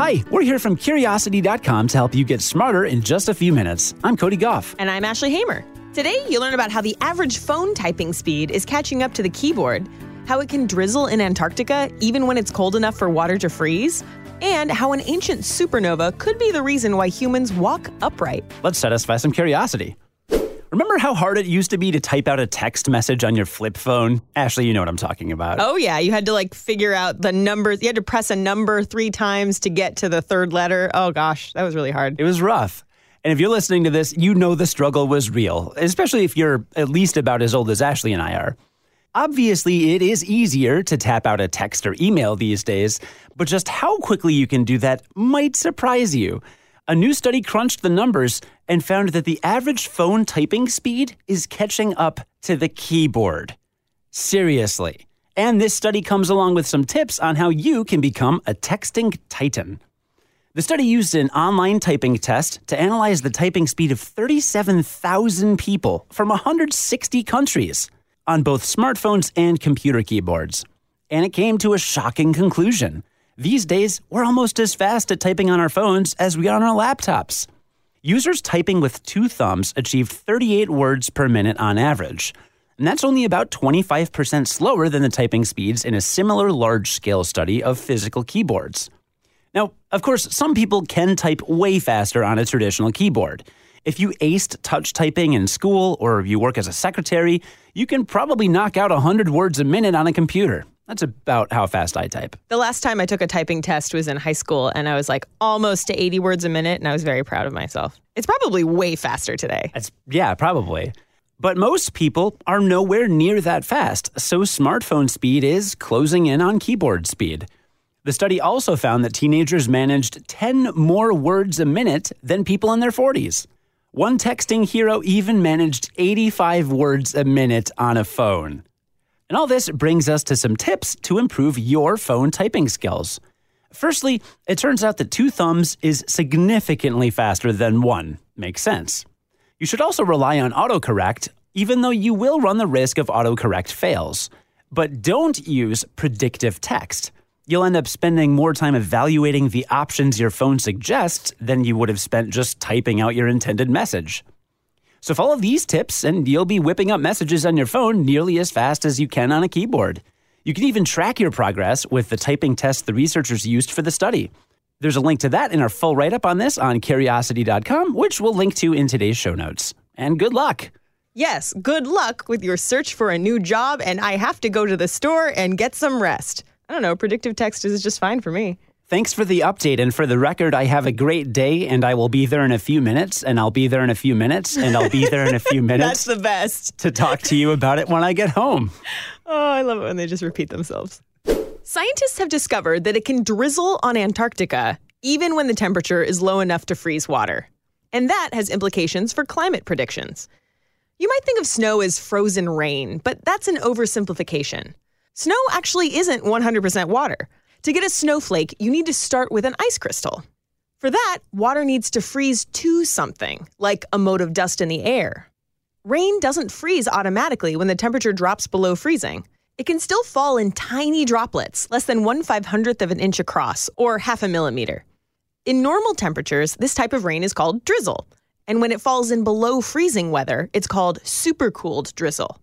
Hi, we're here from Curiosity.com to help you get smarter in just a few minutes. I'm Cody Gough. And I'm Ashley Hamer. Today, you'll learn about how the average phone typing speed is catching up to the keyboard, how it can drizzle in Antarctica even when it's cold enough for water to freeze, and how an ancient supernova could be the reason why humans walk upright. Let's satisfy some curiosity. Remember how hard it used to be to type out a text message on your flip phone? Ashley, you know what I'm talking about. Oh, yeah. You had to like figure out the numbers. You had to press a number three times to get to the third letter. Oh, gosh. That was really hard. It was rough. And if you're listening to this, you know the struggle was real, especially if you're at least about as old as Ashley and I are. Obviously, it is easier to tap out a text or email these days, but just how quickly you can do that might surprise you. A new study crunched the numbers and found that the average phone typing speed is catching up to the keyboard. Seriously. And this study comes along with some tips on how you can become a texting titan. The study used an online typing test to analyze the typing speed of 37,000 people from 160 countries on both smartphones and computer keyboards. And it came to a shocking conclusion. These days, we're almost as fast at typing on our phones as we are on our laptops. Users typing with two thumbs achieved 38 words per minute on average. And that's only about 25% slower than the typing speeds in a similar large scale study of physical keyboards. Now, of course, some people can type way faster on a traditional keyboard. If you aced touch typing in school or you work as a secretary, you can probably knock out 100 words a minute on a computer. That's about how fast I type. The last time I took a typing test was in high school, and I was like almost to 80 words a minute, and I was very proud of myself. It's probably way faster today. It's, yeah, probably. But most people are nowhere near that fast, so smartphone speed is closing in on keyboard speed. The study also found that teenagers managed 10 more words a minute than people in their 40s. One texting hero even managed 85 words a minute on a phone. And all this brings us to some tips to improve your phone typing skills. Firstly, it turns out that two thumbs is significantly faster than one. Makes sense. You should also rely on autocorrect, even though you will run the risk of autocorrect fails. But don't use predictive text. You'll end up spending more time evaluating the options your phone suggests than you would have spent just typing out your intended message. So follow these tips and you'll be whipping up messages on your phone nearly as fast as you can on a keyboard. You can even track your progress with the typing test the researchers used for the study. There's a link to that in our full write up on this on curiosity.com, which we'll link to in today's show notes. And good luck. Yes, good luck with your search for a new job, and I have to go to the store and get some rest. I don't know, predictive text is just fine for me. Thanks for the update. And for the record, I have a great day and I will be there in a few minutes and I'll be there in a few minutes and I'll be there in a few minutes. That's the best. To talk to you about it when I get home. Oh, I love it when they just repeat themselves. Scientists have discovered that it can drizzle on Antarctica even when the temperature is low enough to freeze water. And that has implications for climate predictions. You might think of snow as frozen rain, but that's an oversimplification. Snow actually isn't 100% water. To get a snowflake, you need to start with an ice crystal. For that, water needs to freeze to something, like a mote of dust in the air. Rain doesn't freeze automatically when the temperature drops below freezing. It can still fall in tiny droplets, less than 1 500th of an inch across, or half a millimeter. In normal temperatures, this type of rain is called drizzle. And when it falls in below freezing weather, it's called supercooled drizzle.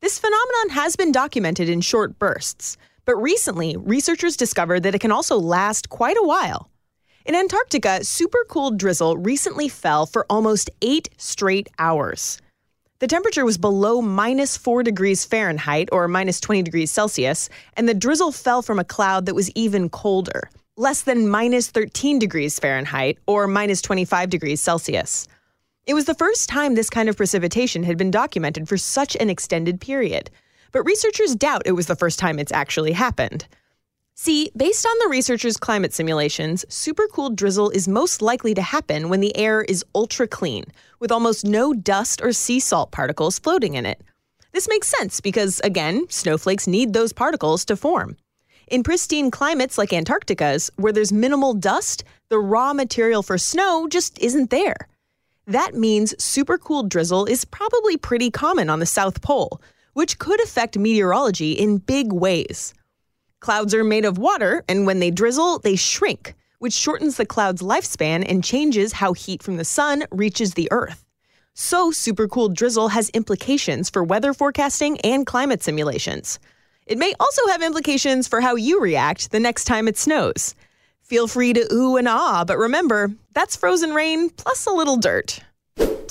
This phenomenon has been documented in short bursts, but recently, researchers discovered that it can also last quite a while. In Antarctica, supercooled drizzle recently fell for almost eight straight hours. The temperature was below minus 4 degrees Fahrenheit or minus 20 degrees Celsius, and the drizzle fell from a cloud that was even colder, less than minus 13 degrees Fahrenheit or minus 25 degrees Celsius. It was the first time this kind of precipitation had been documented for such an extended period, but researchers doubt it was the first time it's actually happened. See, based on the researchers' climate simulations, supercooled drizzle is most likely to happen when the air is ultra clean, with almost no dust or sea salt particles floating in it. This makes sense because, again, snowflakes need those particles to form. In pristine climates like Antarctica's, where there's minimal dust, the raw material for snow just isn't there. That means supercooled drizzle is probably pretty common on the South Pole, which could affect meteorology in big ways. Clouds are made of water, and when they drizzle, they shrink, which shortens the cloud's lifespan and changes how heat from the sun reaches the Earth. So, supercooled drizzle has implications for weather forecasting and climate simulations. It may also have implications for how you react the next time it snows. Feel free to ooh and ah, but remember, that's frozen rain plus a little dirt.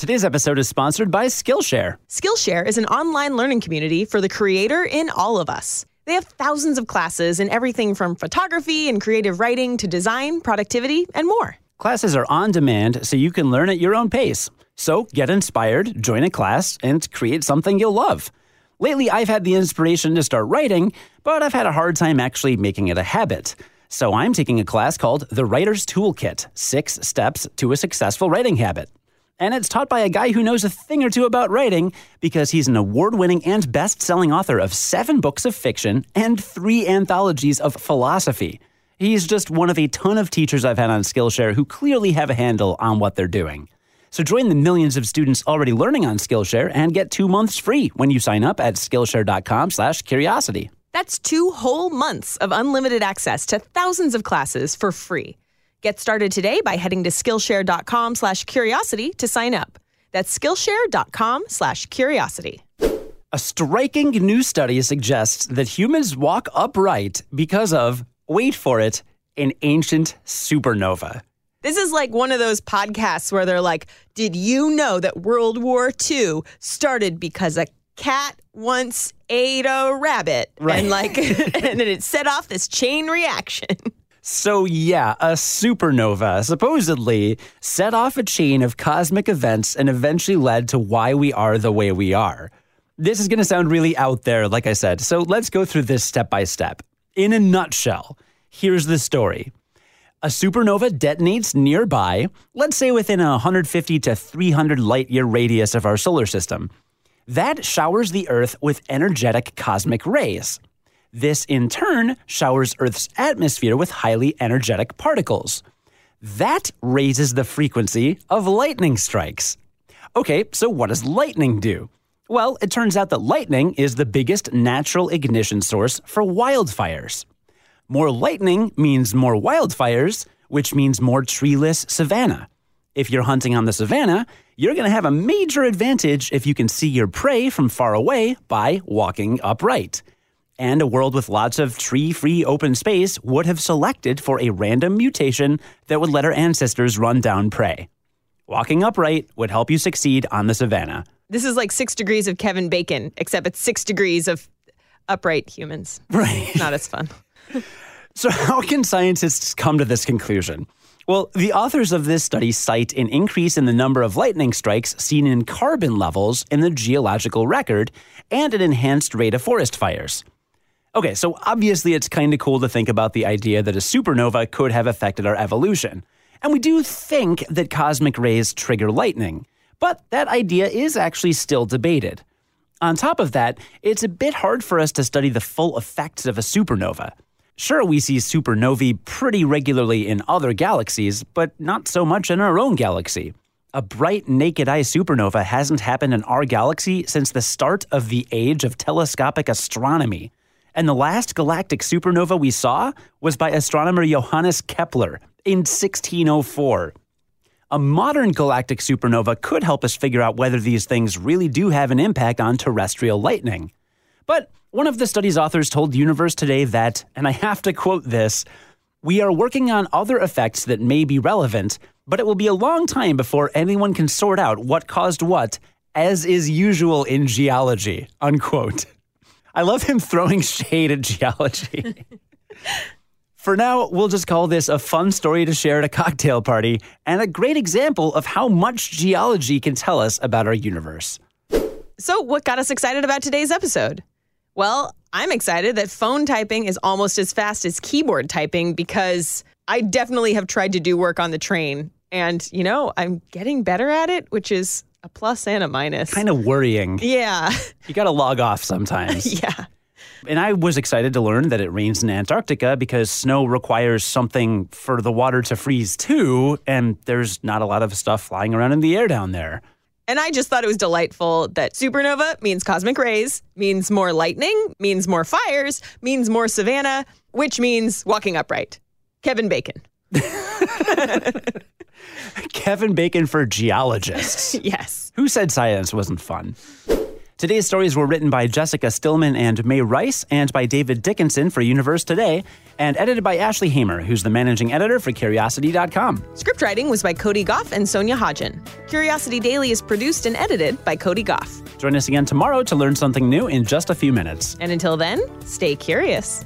Today's episode is sponsored by Skillshare. Skillshare is an online learning community for the creator in all of us. They have thousands of classes in everything from photography and creative writing to design, productivity, and more. Classes are on demand so you can learn at your own pace. So get inspired, join a class, and create something you'll love. Lately, I've had the inspiration to start writing, but I've had a hard time actually making it a habit. So I'm taking a class called The Writer's Toolkit Six Steps to a Successful Writing Habit. And it's taught by a guy who knows a thing or two about writing because he's an award winning and best selling author of seven books of fiction and three anthologies of philosophy. He's just one of a ton of teachers I've had on Skillshare who clearly have a handle on what they're doing. So join the millions of students already learning on Skillshare and get two months free when you sign up at Skillshare.com slash curiosity. That's two whole months of unlimited access to thousands of classes for free. Get started today by heading to Skillshare.com slash curiosity to sign up. That's Skillshare.com slash curiosity. A striking new study suggests that humans walk upright because of, wait for it, an ancient supernova. This is like one of those podcasts where they're like, Did you know that World War II started because a cat once ate a rabbit? Right. And like, and then it set off this chain reaction. So, yeah, a supernova supposedly set off a chain of cosmic events and eventually led to why we are the way we are. This is going to sound really out there, like I said, so let's go through this step by step. In a nutshell, here's the story. A supernova detonates nearby, let's say within a 150 to 300 light year radius of our solar system. That showers the Earth with energetic cosmic rays. This, in turn, showers Earth's atmosphere with highly energetic particles. That raises the frequency of lightning strikes. Okay, so what does lightning do? Well, it turns out that lightning is the biggest natural ignition source for wildfires. More lightning means more wildfires, which means more treeless savanna. If you're hunting on the savanna, you're going to have a major advantage if you can see your prey from far away by walking upright. And a world with lots of tree free open space would have selected for a random mutation that would let our ancestors run down prey. Walking upright would help you succeed on the savanna. This is like six degrees of Kevin Bacon, except it's six degrees of upright humans. Right. Not as fun. So, how can scientists come to this conclusion? Well, the authors of this study cite an increase in the number of lightning strikes seen in carbon levels in the geological record and an enhanced rate of forest fires. Okay, so obviously it's kind of cool to think about the idea that a supernova could have affected our evolution. And we do think that cosmic rays trigger lightning, but that idea is actually still debated. On top of that, it's a bit hard for us to study the full effects of a supernova. Sure, we see supernovae pretty regularly in other galaxies, but not so much in our own galaxy. A bright, naked eye supernova hasn't happened in our galaxy since the start of the age of telescopic astronomy. And the last galactic supernova we saw was by astronomer Johannes Kepler in 1604. A modern galactic supernova could help us figure out whether these things really do have an impact on terrestrial lightning. But one of the study's authors told Universe Today that, and I have to quote this, we are working on other effects that may be relevant, but it will be a long time before anyone can sort out what caused what, as is usual in geology. Unquote. I love him throwing shade at geology. For now, we'll just call this a fun story to share at a cocktail party and a great example of how much geology can tell us about our universe. So, what got us excited about today's episode? Well, I'm excited that phone typing is almost as fast as keyboard typing because I definitely have tried to do work on the train. And, you know, I'm getting better at it, which is a plus and a minus. Kind of worrying. Yeah. You got to log off sometimes. yeah. And I was excited to learn that it rains in Antarctica because snow requires something for the water to freeze too, and there's not a lot of stuff flying around in the air down there. And I just thought it was delightful that supernova means cosmic rays, means more lightning, means more fires, means more savanna, which means walking upright. Kevin Bacon. Kevin Bacon for geologists. yes. Who said science wasn't fun? Today's stories were written by Jessica Stillman and Mae Rice and by David Dickinson for Universe Today and edited by Ashley Hamer, who's the managing editor for Curiosity.com. Script writing was by Cody Gough and Sonia Hodgen. Curiosity Daily is produced and edited by Cody Gough. Join us again tomorrow to learn something new in just a few minutes. And until then, stay curious.